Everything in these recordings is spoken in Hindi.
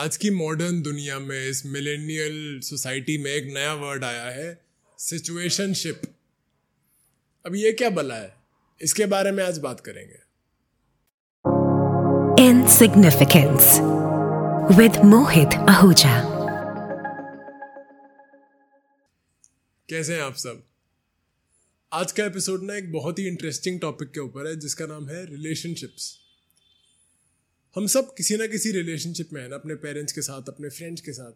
आज की मॉडर्न दुनिया में इस मिलेनियल सोसाइटी में एक नया वर्ड आया है सिचुएशनशिप अब ये क्या बला है? इसके बारे में आज बात करेंगे। Insignificance with Mohit Ahuja. कैसे हैं आप सब? आज का एपिसोड ना एक बहुत ही इंटरेस्टिंग टॉपिक के ऊपर है जिसका नाम है रिलेशनशिप्स हम सब किसी ना किसी रिलेशनशिप में है ना, अपने पेरेंट्स के साथ, अपने फ्रेंड्स के साथ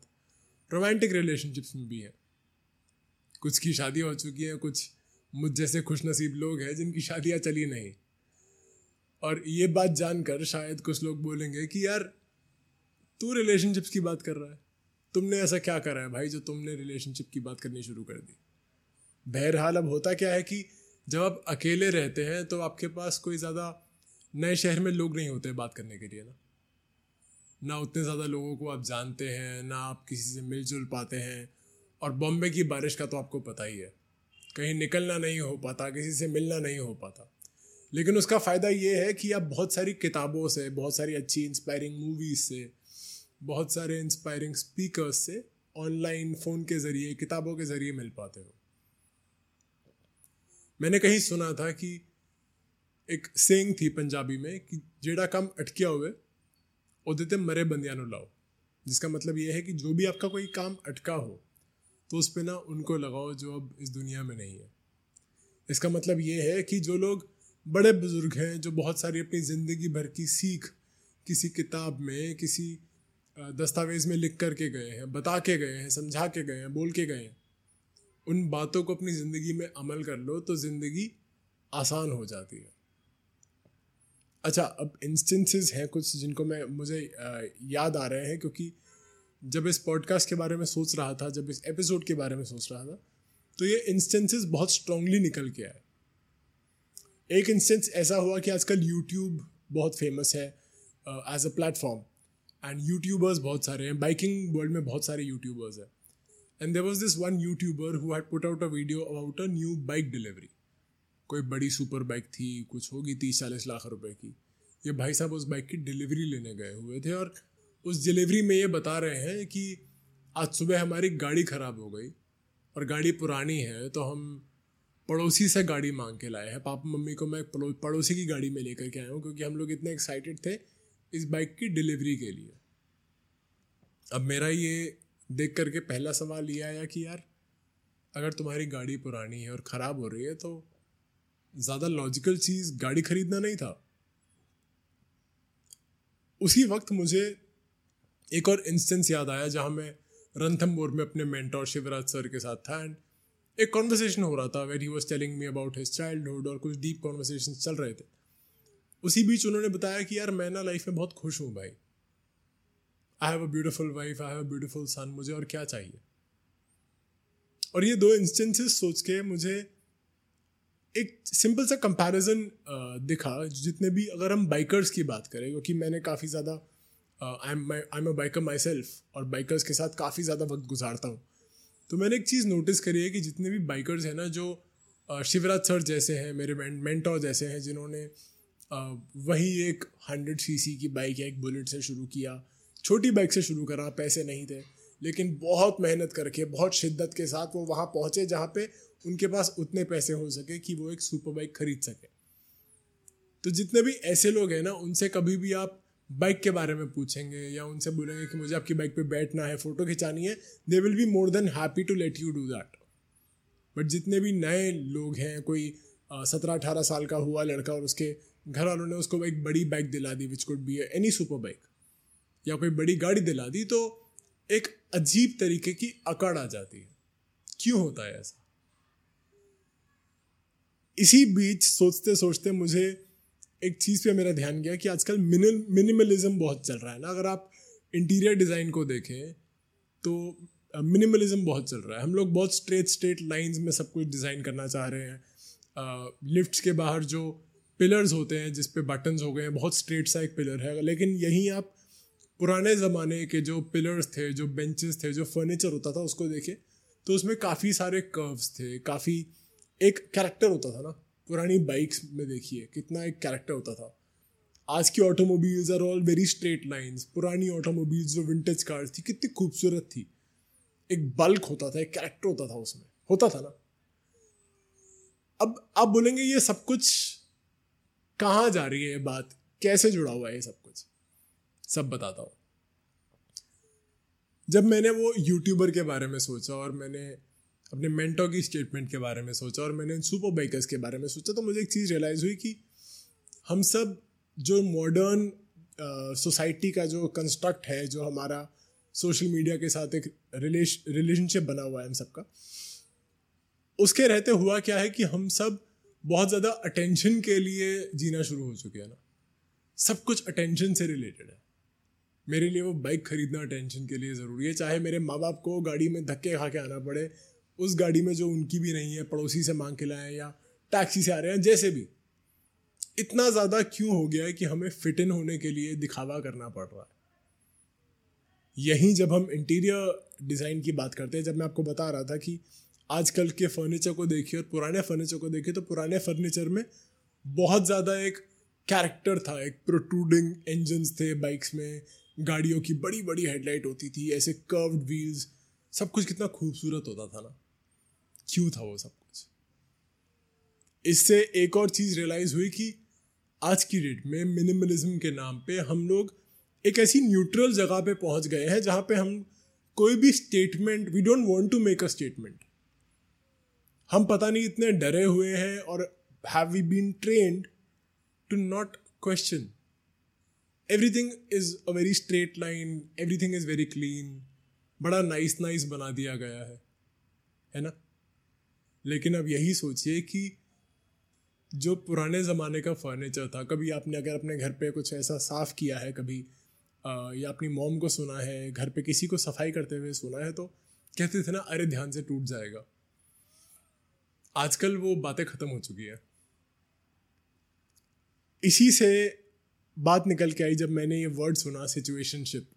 रोमांटिक रिलेशनशिप्स में भी हैं। कुछ की शादी हो चुकी है, कुछ मुझ जैसे खुश नसीब लोग हैं जिनकी शादियाँ चली नहीं। और ये बात जानकर शायद कुछ लोग बोलेंगे कि यार, तू रिलेशनशिप्स की बात कर रहा है। तुमने ऐसा क्या करा है भाई जो तुमने रिलेशनशिप की बात करनी शुरू कर दी? बहरहाल अब होता क्या है कि जब आप अकेले रहते हैं तो आपके पास कोई ज़्यादा नए शहर में लोग नहीं होते बात करने के लिए ना। ना उतने ज़्यादा लोगों को आप जानते हैं, ना आप किसी से मिलजुल पाते हैं। और बॉम्बे की बारिश का तो आपको पता ही है। कहीं निकलना नहीं हो पाता, किसी से मिलना नहीं हो पाता। लेकिन उसका फ़ायदा ये है कि आप बहुत सारी किताबों से, बहुत सारी अच्छी इंस्पायरिंग मूवीज़ से, बहुत सारे इंस्पायरिंग स्पीकर्स से ऑनलाइन फ़ोन के ज़रिए, किताबों के ज़रिए मिल पाते हो। मैंने कहीं सुना था कि एक सेंग थी पंजाबी में कि जेड़ा काम अटकिया हुए ਉਹਦੇ ਤੇ मरे बंदियां लाओ जिसका मतलब ये है कि जो भी आपका कोई काम अटका हो तो उस पर ना उनको लगाओ जो अब इस दुनिया में नहीं है इसका मतलब ये है कि जो लोग बड़े बुजुर्ग हैं जो बहुत सारी अपनी ज़िंदगी भर की सीख किसी किताब में किसी दस्तावेज़ में लिख करके गए हैं बता के गए हैं समझा के गए हैं बोल के गए हैं उन बातों को अपनी ज़िंदगी में अमल कर लो तो ज़िंदगी आसान हो जाती है अच्छा अब इंस्टेंसेस हैं कुछ जिनको मैं, मुझे याद आ रहे हैं क्योंकि जब इस पॉडकास्ट के बारे में सोच रहा था, जब इस एपिसोड के बारे में सोच रहा था तो ये इंस्टेंसेस बहुत स्ट्रांगली निकल के आए। एक इंस्टेंस ऐसा हुआ कि आजकल यूट्यूब बहुत फ़ेमस है as a platform and YouTubers बहुत सारे हैं बाइकिंग वर्ल्ड में बहुत सारे यूट्यूबर्स हैं। And there was this one YouTuber who had put out a video about a new bike delivery कोई बड़ी सुपर बाइक थी, कुछ होगी तीस चालीस लाख रुपए की। ये भाई साहब उस बाइक की डिलीवरी लेने गए हुए थे और उस डिलीवरी में ये बता रहे हैं कि आज सुबह हमारी गाड़ी ख़राब हो गई और गाड़ी पुरानी है तो हम पड़ोसी से गाड़ी मांग के लाए हैं। पापा मम्मी को मैं पड़ोसी की गाड़ी में लेकर के आया हूँ, क्योंकि हम लोग इतने एक्साइटेड थे इस बाइक की डिलीवरी के लिए। अब मेरा ये देख करके पहला सवाल ये आया कि यार, अगर तुम्हारी गाड़ी पुरानी है और ख़राब हो रही है तो ज़्यादा लॉजिकल चीज़ गाड़ी खरीदना नहीं था। उसी वक्त मुझे एक और इंस्टेंस याद आया जहाँ मैं रणथम्बोर में अपने मेंटोर शिवराज सर के साथ था एंड एक कॉन्वर्सेशन हो रहा था where he was telling me about his childhood और कुछ डीप कॉन्वर्सेशन चल रहे थे। उसी बीच उन्होंने बताया कि यार मैं ना लाइफ में बहुत खुश हूँ भाई। I have a beautiful wife I have a beautiful son मुझे और क्या चाहिए? और ये दो इंस्टेंसेस सोच के मुझे एक सिंपल सा कंपैरिजन दिखा, जितने भी अगर हम बाइकर्स की बात करें, क्योंकि मैंने काफ़ी ज़्यादा I am I am a biker myself और बाइकर्स के साथ काफ़ी ज़्यादा वक्त गुजारता हूँ। तो मैंने एक चीज़ नोटिस करी है कि जितने भी बाइकर्स हैं ना, जो शिवराज सर जैसे हैं, मेरे मेंटोर जैसे हैं, जिन्होंने वही एक हंड्रेड सी की बाइक या एक बुलेट से शुरू किया, छोटी बाइक से शुरू करा, पैसे नहीं थे, लेकिन बहुत मेहनत करके, बहुत शिद्दत के साथ वो वहाँ पहुँचे, जहाँ पे उनके पास उतने पैसे हो सके कि वो एक सुपर बाइक खरीद सके। तो जितने भी ऐसे लोग हैं ना, उनसे कभी भी आप बाइक के बारे में पूछेंगे या उनसे बोलेंगे कि मुझे आपकी बाइक पे बैठना है, फ़ोटो खिंचानी है they will be more than happy to let you do that but जितने भी नए लोग हैं, कोई सत्रह अठारह साल का हुआ लड़का और उसके घर वालों ने उसको एक बड़ी बाइक दिला दी which could be any super bike या कोई बड़ी गाड़ी दिला दी तो एक अजीब तरीके की अकड़ आ जाती है। क्यों होता है ऐसा? इसी बीच सोचते सोचते मुझे एक चीज़ पे मेरा ध्यान गया कि आजकल मिनिल मिनिमलिज्म बहुत चल रहा है ना। अगर आप इंटीरियर डिज़ाइन को देखें तो मिनिमलिज्म बहुत चल रहा है। हम लोग बहुत स्ट्रेट स्ट्रेट लाइंस में सब कुछ डिज़ाइन करना चाह रहे हैं। लिफ्ट्स के बाहर जो पिलर्स होते हैं, जिस पे बटन्स हो गए हैं बहुत स्ट्रेट सा एक पिलर है। लेकिन यहीं आप पुराने ज़माने के जो पिलर्स थे, जो बेंचेस थे, जो फर्नीचर होता था, उसको देखें तो उसमें काफ़ी सारे कर्व्स थे, काफ़ी एक कैरेक्टर होता था ना, पुरानी बाइक्स में देखिए, कितना एक कैरेक्टर होता था। आज की automobiles are all very straight lines पुरानी ऑटोमोबाइल्स जो विंटेज कार्स थी, कितनी खूबसूरत थी। एक बल्क होता था, एक कैरेक्टर होता था उसमें। होता था ना। अब, आप बोलेंगे, ये सब कुछ कहाँ जा रही है ये बात? कैसे जुड़ा हुआ है ये सब कुछ? सब बताता हूँ। जब मैंने वो यूट्यूबर के बारे में सोचा और मैंने अपने मेंटो की स्टेटमेंट के बारे में सोचा और मैंने सुपर बाइकर्स के बारे में सोचा तो मुझे एक चीज़ रियलाइज़ हुई कि हम सब जो मॉडर्न सोसाइटी का जो कंस्ट्रक्ट है, जो हमारा सोशल मीडिया के साथ एक रिलेशनशिप बना हुआ है हम सबका, उसके रहते हुआ क्या है कि हम सब बहुत ज़्यादा अटेंशन के लिए जीना शुरू हो चुके हैं ना। सब कुछ अटेंशन से रिलेटेड है। मेरे लिए वो बाइक खरीदना अटेंशन के लिए ज़रूरी है, चाहे मेरे माँ बाप को गाड़ी में धक्के खा के आना पड़े उस गाड़ी में जो उनकी भी नहीं है, पड़ोसी से मांग के लाए या टैक्सी से आ रहे हैं, जैसे भी। इतना ज़्यादा क्यों हो गया है कि हमें फिट इन होने के लिए दिखावा करना पड़ रहा है? यहीं जब हम इंटीरियर डिज़ाइन की बात करते हैं, जब मैं आपको बता रहा था कि आजकल के फर्नीचर को देखिए और पुराने फर्नीचर को देखिए तो पुराने फर्नीचर में बहुत ज़्यादा एक कैरेक्टर था, एक प्रोट्रूडिंग इंजन्स थे बाइक्स में। गाड़ियों की बड़ी बड़ी हेडलाइट होती थी, ऐसे कर्व्ड व्हील्स सब कुछ कितना खूबसूरत होता था ना। क्यों था वो सब कुछ? इससे एक और चीज़ रियलाइज़ हुई कि आज की डेट में मिनिमलिज्म के नाम पे हम लोग एक ऐसी न्यूट्रल जगह पे पहुँच गए हैं जहाँ पे हम कोई भी statement we don't want to make a statement हम पता नहीं इतने डरे हुए हैं और have we been trained to not question everything is a very straight line everything is very clean बड़ा नाइस nice, नाइस nice बना दिया गया है। है ना? लेकिन अब यही सोचिए कि जो पुराने ज़माने का फर्नीचर था कभी आपने अगर अपने घर पे कुछ ऐसा साफ़ किया है कभी आ, या अपनी मॉम को सुना है घर पे किसी को सफ़ाई करते हुए सुना है तो कहते थे ना अरे ध्यान से टूट जाएगा। आजकल वो बातें ख़त्म हो चुकी है। इसी से बात निकल के आई जब मैंने ये वर्ड सुना सिचुएशनशिप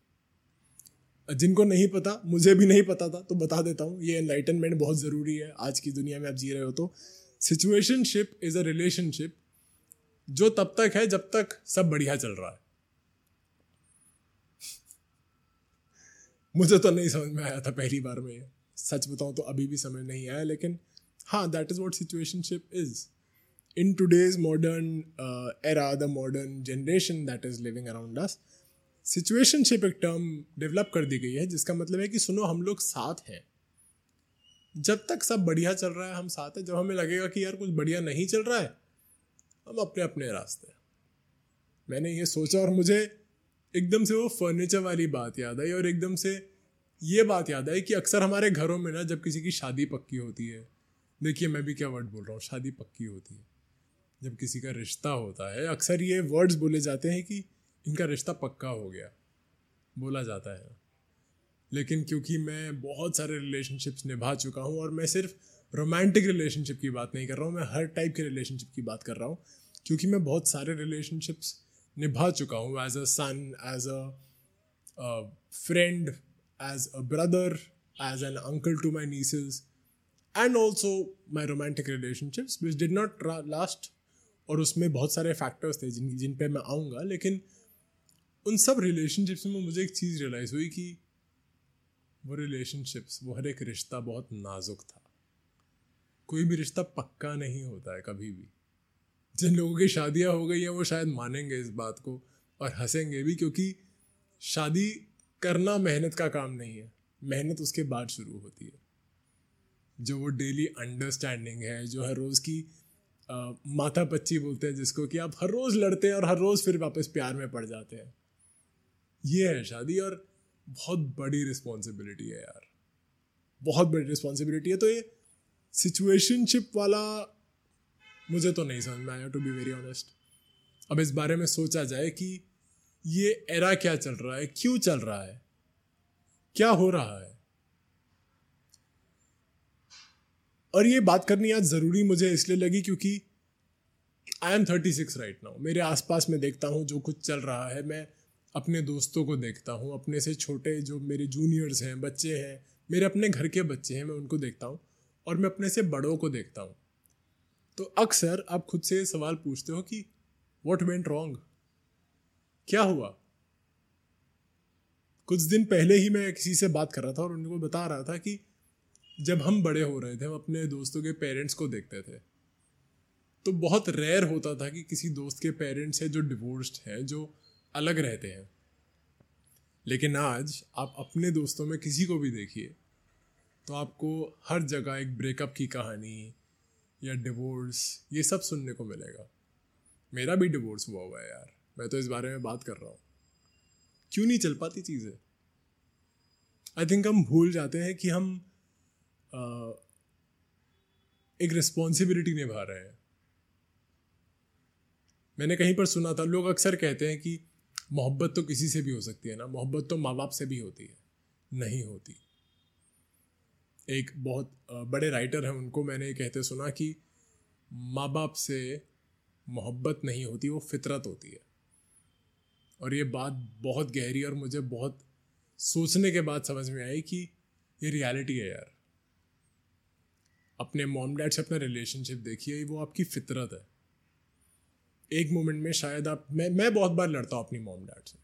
जिनको नहीं पता, मुझे भी नहीं पता था तो बता देता हूँ, ये एनलाइटनमेंट बहुत ज़रूरी है आज की दुनिया में, आप जी रहे हो तो। सिचुएशनशिप इज़ अ रिलेशनशिप जो तब तक है जब तक सब बढ़िया चल रहा है। मुझे तो नहीं समझ में आया था पहली बार में, सच बताऊँ तो अभी भी समझ नहीं आया, लेकिन हाँ that is what situationship is in today's modern era the modern generation that is living around us situationship एक टर्म डेवलप कर दी गई है, जिसका मतलब है कि सुनो, हम लोग साथ हैं। जब तक सब बढ़िया चल रहा है, हम साथ हैं। जब हमें लगेगा कि यार कुछ बढ़िया नहीं चल रहा है, हम अपने अपने रास्ते मैंने ये सोचा और मुझे एकदम से वो फर्नीचर वाली बात याद आई और एकदम से ये बात याद आई कि अक्सर हमारे घरों में ना, जब किसी की शादी पक्की होती है, देखिए मैं भी क्या वर्ड बोल रहा हूँ, शादी पक्की होती है। जब किसी का रिश्ता होता है, अक्सर ये वर्ड्स बोले जाते हैं कि इनका रिश्ता पक्का हो गया। बोला जाता है। लेकिन क्योंकि मैं बहुत सारे रिलेशनशिप्स निभा चुका हूँ और मैं सिर्फ़ रोमांटिक रिलेशनशिप की बात नहीं कर रहा हूँ, मैं हर टाइप के रिलेशनशिप की बात कर रहा हूँ, क्योंकि मैं बहुत सारे रिलेशनशिप्स निभा चुका हूँ as a son as a friend as a brother as an uncle to my nieces and also my romantic relationships which did not last और उसमें बहुत सारे फैक्टर्स थे जिन जिन पे मैं आऊँगा, लेकिन उन सब रिलेशनशिप्स में मुझे एक चीज़ रियलाइज़ हुई कि वो रिलेशनशिप्स वो हर एक रिश्ता बहुत नाजुक था। कोई भी रिश्ता पक्का नहीं होता है कभी भी। जिन लोगों की शादियाँ हो गई हैं वो शायद मानेंगे इस बात को और हंसेंगे भी क्योंकि शादी करना मेहनत का काम नहीं है। मेहनत उसके बाद शुरू होती है। जो वो डेली अंडरस्टैंडिंग है जो हर रोज़ की आ, माथा पच्ची बोलते हैं जिसको कि आप हर रोज़ लड़ते हैं और हर रोज़ फिर वापस प्यार में पड़ जाते हैं। ये है शादी और बहुत बड़ी रिस्पॉन्सिबिलिटी है यार। बहुत बड़ी रिस्पॉन्सिबिलिटी है। तो ये सिचुएशनशिप वाला मुझे तो नहीं समझ में आया टू बी वेरी ऑनेस्ट अब इस बारे में सोचा जाए कि ये एरा क्या चल रहा है, क्यों चल रहा है, क्या हो रहा है। और ये बात करनी आज ज़रूरी मुझे इसलिए लगी क्योंकि I am thirty six right now मेरे आसपास में देखता हूँ जो कुछ चल रहा है। मैं अपने दोस्तों को देखता हूँ, अपने से छोटे जो मेरे जूनियर्स हैं, बच्चे हैं, मेरे अपने घर के बच्चे हैं, मैं उनको देखता हूँ और मैं अपने से बड़ों को देखता हूँ। तो अक्सर आप खुद से सवाल पूछते हो कि वॉट वेंट रॉन्ग क्या हुआ? कुछ दिन पहले ही मैं किसी से बात कर रहा था और उनको बता रहा था कि, जब हम बड़े हो रहे थे, हम अपने दोस्तों के पेरेंट्स को देखते थे। तो बहुत रेयर होता था कि किसी दोस्त के पेरेंट्स है जो डिवोर्स्ड है, जो अलग रहते हैं। लेकिन आज आप अपने दोस्तों में किसी को भी देखिए तो आपको हर जगह एक ब्रेकअप की कहानी या डिवोर्स ये सब सुनने को मिलेगा। मेरा भी डिवोर्स हुआ हुआ है यार। मैं तो इस बारे में बात कर रहा हूँ। क्यों नहीं चल पाती चीज़ें? आई थिंक हम भूल जाते हैं कि हम आ, एक रिस्पॉन्सिबिलिटी निभा रहे हैं। मैंने कहीं पर सुना था लोग अक्सर कहते हैं कि मोहब्बत तो किसी से भी हो सकती है ना? मोहब्बत तो माँ बाप से भी होती है। नहीं होती। एक बहुत बड़े राइटर हैं, उनको मैंने कहते सुना कि माँ बाप से मोहब्बत नहीं होती, वो फितरत होती है। और ये बात बहुत गहरी और मुझे बहुत सोचने के बाद समझ में आई कि ये रियलिटी है यार। अपने मॉम डैड से अपना रिलेशनशिप देखिए, वो आपकी फितरत है। एक मोमेंट में शायद आप, मैं मैं बहुत बार लड़ता हूँ अपनी मॉम डैड से।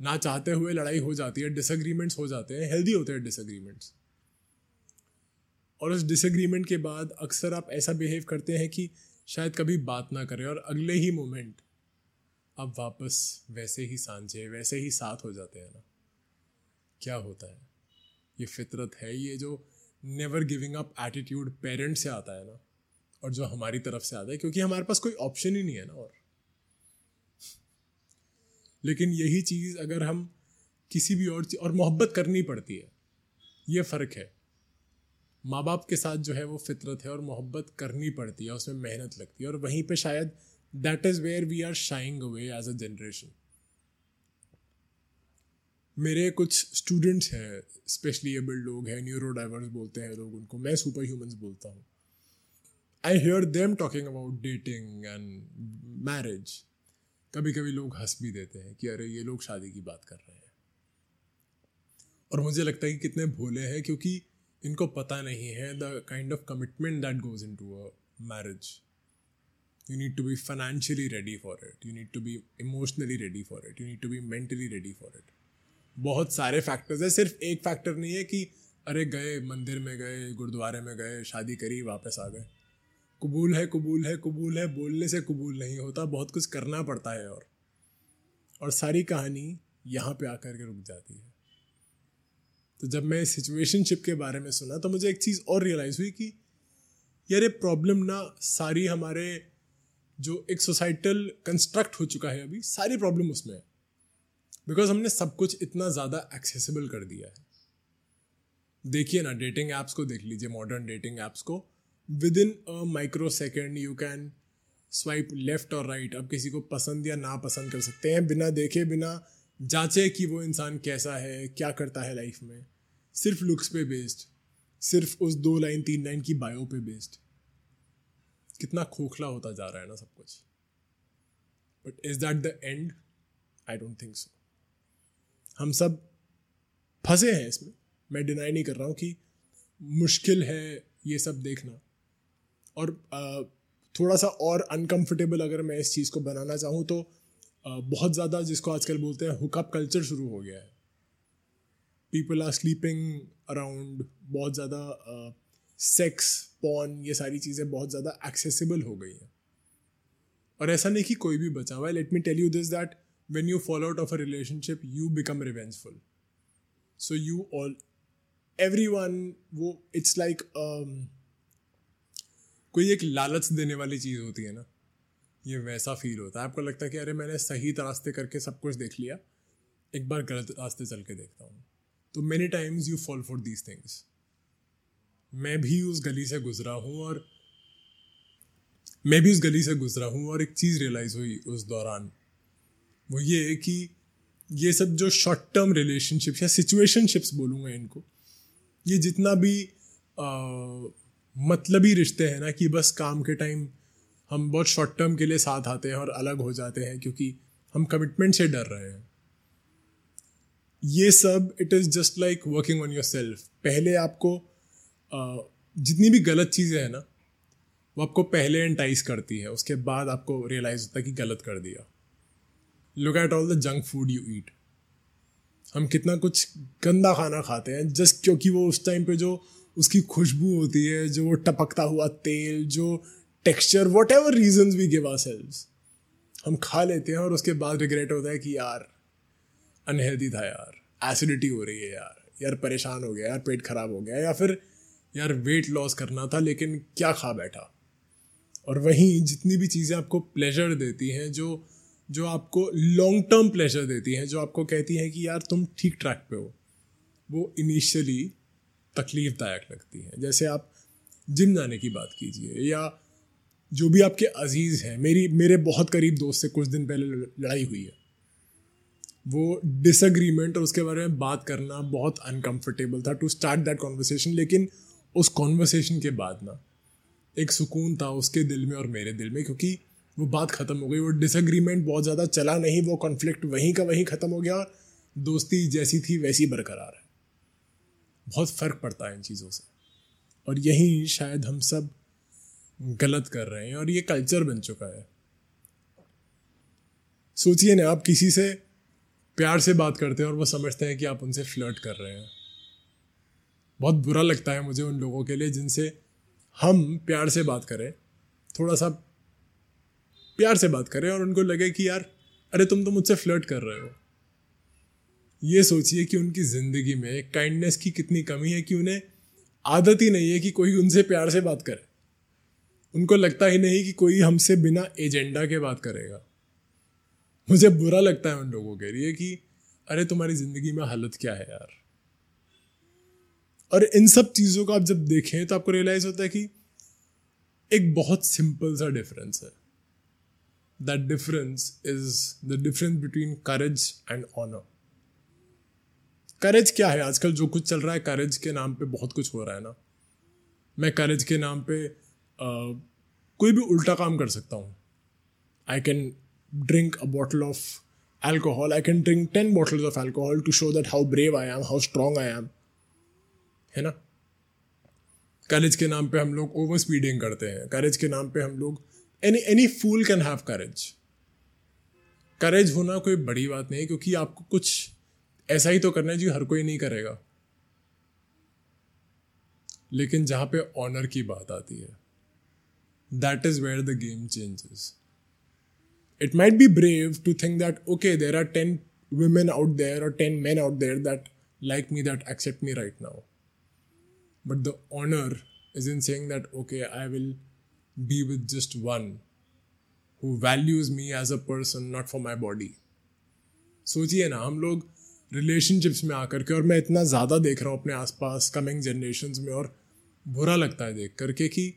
ना चाहते हुए लड़ाई हो जाती है डिसएग्रीमेंट्स हो जाते हैं हेल्दी होते हैं डिसएग्रीमेंट्स और उस डिसएग्रीमेंट के बाद अक्सर आप ऐसा बिहेव करते हैं कि शायद कभी बात ना करें और अगले ही मोमेंट आप वापस वैसे ही सांझे, वैसे ही साथ हो जाते हैं ना। क्या होता है? ये फितरत है, ये जो never giving up attitude parent से आता है ना। और जो हमारी तरफ़ से आता है, क्योंकि हमारे पास कोई ऑप्शन ही नहीं है ना और। लेकिन यही चीज़ अगर हम किसी भी और चीज़ और मोहब्बत करनी पड़ती है, ये फ़र्क है। माँ बाप के साथ जो है वो फितरत है और मोहब्बत करनी पड़ती है, उसमें मेहनत लगती है और वहीं पे शायद that is where we are shying away as a generation मेरे कुछ स्टूडेंट्स हैं स्पेशली एबल्ड लोग हैं न्यूरो डाइवर्स बोलते हैं लोग उनको, मैं सुपर ह्यूमंस बोलता हूँ। I hear them talking about dating and marriage कभी कभी लोग हंस भी देते हैं कि अरे, ये लोग शादी की बात कर रहे हैं। और मुझे लगता है कि कितने भोले हैं क्योंकि इनको पता नहीं है the kind of commitment that goes into a marriage you need to be financially ready for it you need to be emotionally ready for it you need to be mentally ready for it बहुत सारे फैक्टर्स है। सिर्फ़ एक फैक्टर नहीं है कि अरे, गए, मंदिर में गए, गुरुद्वारे में गए, शादी करी, वापस आ गए। कबूल है कबूल है कबूल है, बोलने से कबूल नहीं होता, बहुत कुछ करना पड़ता है और और सारी कहानी यहाँ पे आकर के रुक जाती है। तो जब मैं सिचुएशनशिप के बारे में सुना तो मुझे एक चीज़ और रियलाइज़ हुई कि, यार ये प्रॉब्लम ना सारी हमारे जो एक सोसाइटल कंस्ट्रक्ट हो चुका है अभी, सारी प्रॉब्लम उसमें है। बिकॉज़ हमने सब कुछ इतना ज़्यादा एक्सेसिबल कर दिया है। देखिए ना डेटिंग ऐप्स को देख लीजिए मॉडर्न डेटिंग ऐप्स को। Within a micro second you can swipe left और राइट अब किसी को पसंद या ना पसंद कर सकते हैं, बिना देखे, बिना जांचे कि वो इंसान कैसा है, क्या करता है लाइफ में। सिर्फ़ लुक्स पे बेस्ड सिर्फ़ उस दो लाइन तीन लाइन की बायो पे बेस्ड कितना खोखला होता जा रहा है ना सब कुछ। But is that the end I don't think so हम सब फंसे हैं इसमें। मैं डिनाई नहीं कर रहा हूँ कि मुश्किल है ये सब देखना। और थोड़ा सा और अनकंफर्टेबल अगर मैं इस चीज़ को बनाना चाहूँ तो बहुत ज़्यादा जिसको आजकल बोलते हैं हुकअप कल्चर शुरू हो गया है। पीपल आर स्लीपिंग अराउंड बहुत ज़्यादा सेक्स पॉन ये सारी चीज़ें बहुत ज़्यादा एक्सेसिबल हो गई हैं। और ऐसा नहीं कि कोई भी बचा हुआ है। Let me tell you this that when you follow out of a relationship you become revengeful so you all every one वो इट्स लाइक um, कोई एक लालच देने वाली चीज़ होती है ना, ये वैसा फील होता है। आपको लगता है कि अरे मैंने सही रास्ते करके सब कुछ देख लिया, एक बार गलत रास्ते चल के देखता हूँ। तो many times you fall for these things मैं भी उस गली से गुजरा हूँ और मैं भी उस गली से गुजरा हूँ और एक चीज़ रियलाइज़ हुई उस दौरान। वो ये है कि ये सब जो शॉर्ट टर्म रिलेशनशिप्स या सिचुएशनशिप्स बोलूँगा इनको, ये जितना भी मतलबी रिश्ते हैं ना कि बस काम के टाइम हम बहुत शॉर्ट टर्म के लिए साथ आते हैं और अलग हो जाते हैं क्योंकि हम कमिटमेंट से डर रहे हैं। ये सब it is just like working on yourself पहले आपको जितनी भी गलत चीज़ें हैं ना, वो आपको पहले एंटाइज करती है, उसके बाद आपको रियलाइज़ होता है कि गलत कर दिया। Look at all the junk food you eat हम कितना कुछ गंदा खाना खाते हैं जस्ट क्योंकि वो उस टाइम पे जो उसकी खुशबू होती है, जो टपकता हुआ तेल, जो texture whatever reason we give ourselves हम खा लेते हैं और उसके बाद रिग्रेट होता है कि यार अनहेल्दी था यार एसिडिटी हो रही है यार यार परेशान हो गया, यार पेट खराब हो गया, या फिर यार वेट लॉस करना था, लेकिन क्या खा बैठा? और वहीं जितनी भी चीज़ें आपको प्लेजर देती हैं, जो जो आपको लॉन्ग टर्म प्लेजर देती हैं, जो आपको कहती हैं कि यार तुम ठीक ट्रैक पे हो, वो इनिशियली तकलीफ़दायक लगती हैं। जैसे आप जिम जाने की बात कीजिए, या जो भी आपके अज़ीज़ हैं, मेरी, मेरे बहुत करीब दोस्त से कुछ दिन पहले लड़ाई हुई है। वो डिसएग्रीमेंट और उसके बारे में बात करना बहुत अनकंफर्टेबल था टू स्टार्ट दैट कॉन्वर्सेशन लेकिन उस कॉन्वर्सेशन के बाद ना, एक सुकून था उसके दिल में और मेरे दिल में, क्योंकि वो बात ख़त्म हो गई। वो डिसएग्रीमेंट बहुत ज़्यादा चला नहीं, वो कॉन्फ्लिक्ट वहीं का वहीं ख़त्म हो गया, दोस्ती जैसी थी वैसी बरकरार है। बहुत फ़र्क पड़ता है इन चीज़ों से। और यही शायद हम सब गलत कर रहे हैं और ये कल्चर बन चुका है। सोचिए ना, आप किसी से प्यार से बात करते हैं और वो समझते हैं कि आप उनसे फ्लर्ट कर रहे हैं। बहुत बुरा लगता है मुझे उन लोगों के लिए जिनसे हम प्यार से बात करें, थोड़ा सा प्यार से बात करें और उनको लगे कि यार, अरे तुम तो मुझसे फ्लर्ट कर रहे हो। ये सोचिए कि उनकी ज़िंदगी में काइंडनेस की कितनी कमी है कि उन्हें आदत ही नहीं है कि कोई उनसे प्यार से बात करे। उनको लगता ही नहीं कि कोई हमसे बिना एजेंडा के बात करेगा। मुझे बुरा लगता है उन लोगों के लिए कि, अरे, तुम्हारी ज़िंदगी में हालत क्या है यार? और इन सब चीज़ों को आप जब देखें तो आपको रियलाइज़ होता है कि एक बहुत सिंपल सा डिफरेंस है। That difference is the difference between courage and honour courage क्या है? आजकल जो कुछ चल रहा है करेज के नाम पे बहुत कुछ हो रहा है ना। मैं करेज के नाम पे आ, कोई भी उल्टा काम कर सकता हूँ। I can drink a bottle of alcohol I can drink ten bottles of alcohol to show that how brave I am how strong I am है ना? करेज के नाम पे हम लोग ओवर स्पीडिंग करते हैं। करेज के नाम पे हम लोग any any fool can have courage courage होना कोई बड़ी बात नहीं क्योंकि आपको कुछ ऐसा ही तो करना जी, हर कोई नहीं करेगा। लेकिन जहाँ पे ऑनर की बात आती है that is where the game changes it might be brave to think that okay there are ten women out there और ten man out there that like me that accept me right now but the honour is in saying that okay I will be with just one who values me as a person not for my body सोचिए ना, हम लोग रिलेशनशिप्स में आकर के और मैं इतना ज़्यादा देख रहा हूँ अपने आसपास कमिंग जनरेशन में और बुरा लगता है देख करके कि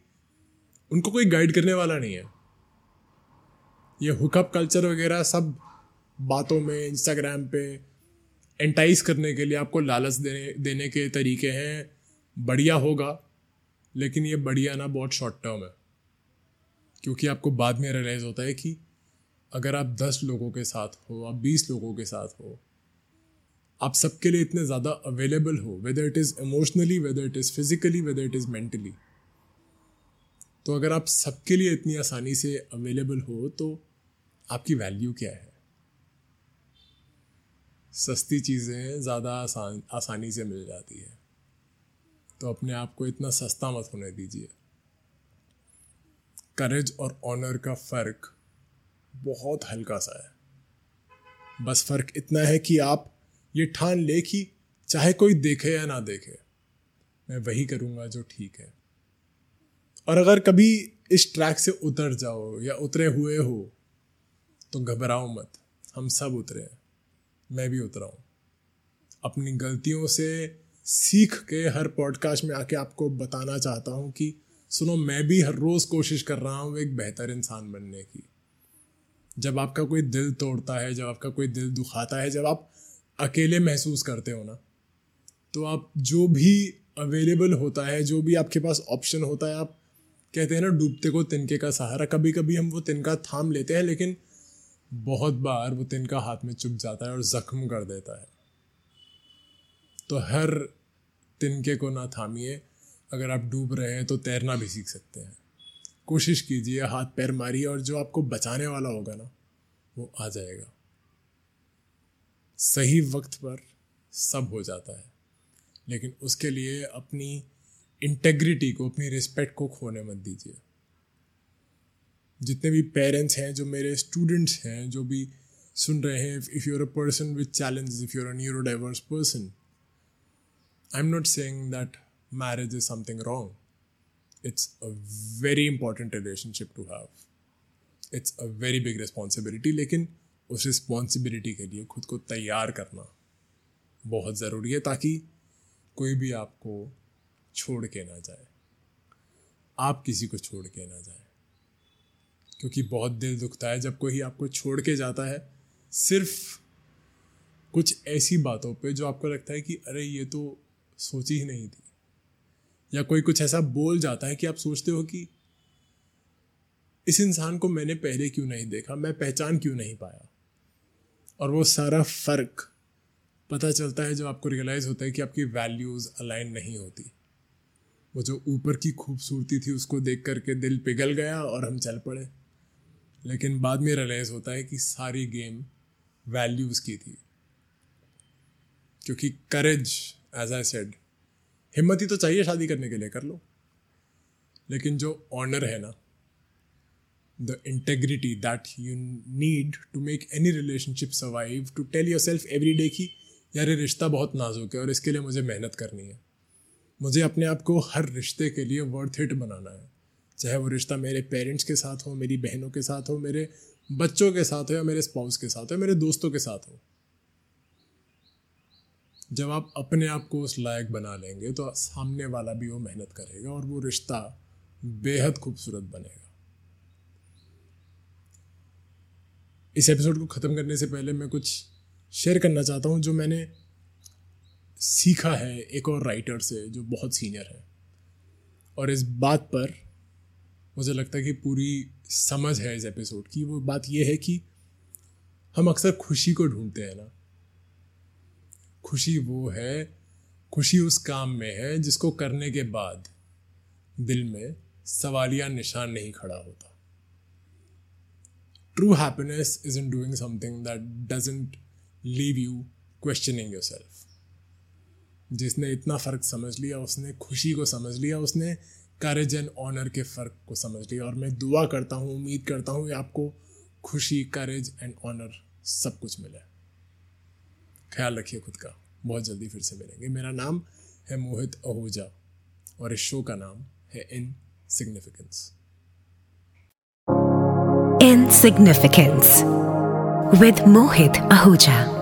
उनको कोई गाइड करने वाला नहीं है। ये हुकअप कल्चर वगैरह सब बातों में इंस्टाग्राम पे एंटाइज करने के लिए आपको लालच देने देने के तरीके हैं। बढ़िया होगा, लेकिन ये बढ़िया ना बहुत शॉर्ट टर्म है। क्योंकि आपको बाद में रियलाइज़ होता है कि अगर आप दस लोगों के साथ हो, आप बीस लोगों के साथ हो आप सबके लिए इतने ज़्यादा अवेलेबल हो whether it is emotionally whether it is physically whether it is mentally तो अगर आप सबके लिए इतनी आसानी से अवेलेबल हो तो आपकी वैल्यू क्या है? सस्ती चीज़ें ज़्यादा आसान, आसानी से मिल जाती है। तो अपने आप को इतना सस्ता मत होने दीजिए। करेज और ऑनर का फ़र्क बहुत हल्का सा है। बस फ़र्क इतना है कि आप ये ठान ले कि चाहे कोई देखे या ना देखे, मैं वही करूँगा जो ठीक है। और अगर कभी इस ट्रैक से उतर जाओ या उतरे हुए हो तो घबराओ मत, हम सब उतरे हैं, मैं भी उतरा हूँ। अपनी गलतियों से सीख के हर पॉडकास्ट में आके आपको बताना चाहता हूँ कि सुनो, मैं भी हर रोज़ कोशिश कर रहा हूँ एक बेहतर इंसान बनने की। जब आपका कोई दिल तोड़ता है, जब आपका कोई दिल दुखाता है, जब आप अकेले महसूस करते हो ना? तो आप जो भी अवेलेबल होता है, जो भी आपके पास ऑप्शन होता है, आप कहते हैं ना, डूबते को तिनके का सहारा। कभी कभी हम वो तिनका थाम लेते हैं, लेकिन बहुत बार वो तिनका हाथ में चुप जाता है और जख्म कर देता है। तो हर तिनके को ना थामिए। अगर आप डूब रहे हैं तो तैरना भी सीख सकते हैं। कोशिश कीजिए, हाथ पैर मारिए और जो आपको बचाने वाला होगा ना, वो आ जाएगा। सही वक्त पर सब हो जाता है। लेकिन उसके लिए अपनी इंटेग्रिटी को, अपनी रिस्पेक्ट को खोने मत दीजिए। जितने भी पेरेंट्स हैं, जो मेरे स्टूडेंट्स हैं, जो भी सुन रहे हैं if you're a person with challenge if you're a neurodiverse person I am not saying that marriage is something wrong it's a very important relationship to have it's a very big responsibility लेकिन उस रिस्पॉन्सिबिलिटी के लिए खुद को तैयार करना बहुत ज़रूरी है ताकि कोई भी आपको छोड़ के ना जाए। आप किसी को छोड़ के ना जाए। क्योंकि बहुत दिल दुखता है जब कोई आपको छोड़ के जाता है। सिर्फ़ कुछ ऐसी बातों पे जो आपको लगता है कि अरे ये तो सोची ही नहीं थी। या कोई कुछ ऐसा बोल जाता है कि आप सोचते हो कि इस इंसान को मैंने पहले क्यों नहीं देखा, मैं पहचान क्यों नहीं पाया? और वो सारा फ़र्क पता चलता है जब आपको रियलाइज़ होता है कि आपकी वैल्यूज़ अलाइन नहीं होती। वो जो ऊपर की खूबसूरती थी उसको देख करके दिल पिघल गया और हम चल पड़े। लेकिन बाद में रियलाइज़ होता है कि सारी गेम वैल्यूज़ की थी। क्योंकि करेज एज आई सेड हिम्मत ही तो चाहिए शादी करने के लिए, कर लो। लेकिन जो ऑनर है ना integrity that you need to make any relationship survive to tell yourself every day की, यार, ये रिश्ता बहुत नाजुक है और इसके लिए मुझे मेहनत करनी है। मुझे अपने आप को हर रिश्ते के लिए वर्थ हिट बनाना है। चाहे वो रिश्ता मेरे पेरेंट्स के साथ हो, मेरी बहनों के साथ हो, मेरे बच्चों के साथ हो या मेरे स्पाउस के साथ हो मेरे दोस्तों के साथ हो। जब आप अपने आप को उस लायक बना लेंगे तो सामने वाला भी वो मेहनत करेगा और वो रिश्ता बेहद खूबसूरत बनेगा। इस एपिसोड को ख़त्म करने से पहले मैं कुछ शेयर करना चाहता हूँ जो मैंने सीखा है एक और राइटर से, जो बहुत सीनियर है। और इस बात पर मुझे लगता है कि पूरी समझ है इस एपिसोड की। वो बात यह है कि हम अक्सर खुशी को ढूंढते हैं ना। खुशी वो है, खुशी उस काम में है जिसको करने के बाद दिल में सवालिया निशान नहीं खड़ा होता। Happiness is in doing something that doesn't leave you questioning yourself जिसने इतना फ़र्क समझ लिया, उसने खुशी को समझ लिया, उसने करेज एंड ऑनर के फ़र्क को समझ लिया। और मैं दुआ करता हूँ, उम्मीद करता हूँ कि आपको खुशी करेज एंड ऑनर सब कुछ मिले। ख्याल रखिए खुद का। बहुत जल्दी फिर से मिलेंगे। मेरा नाम है मोहित आहूजा और इस शो का नाम है insignificance Insignificance with Mohit Ahuja.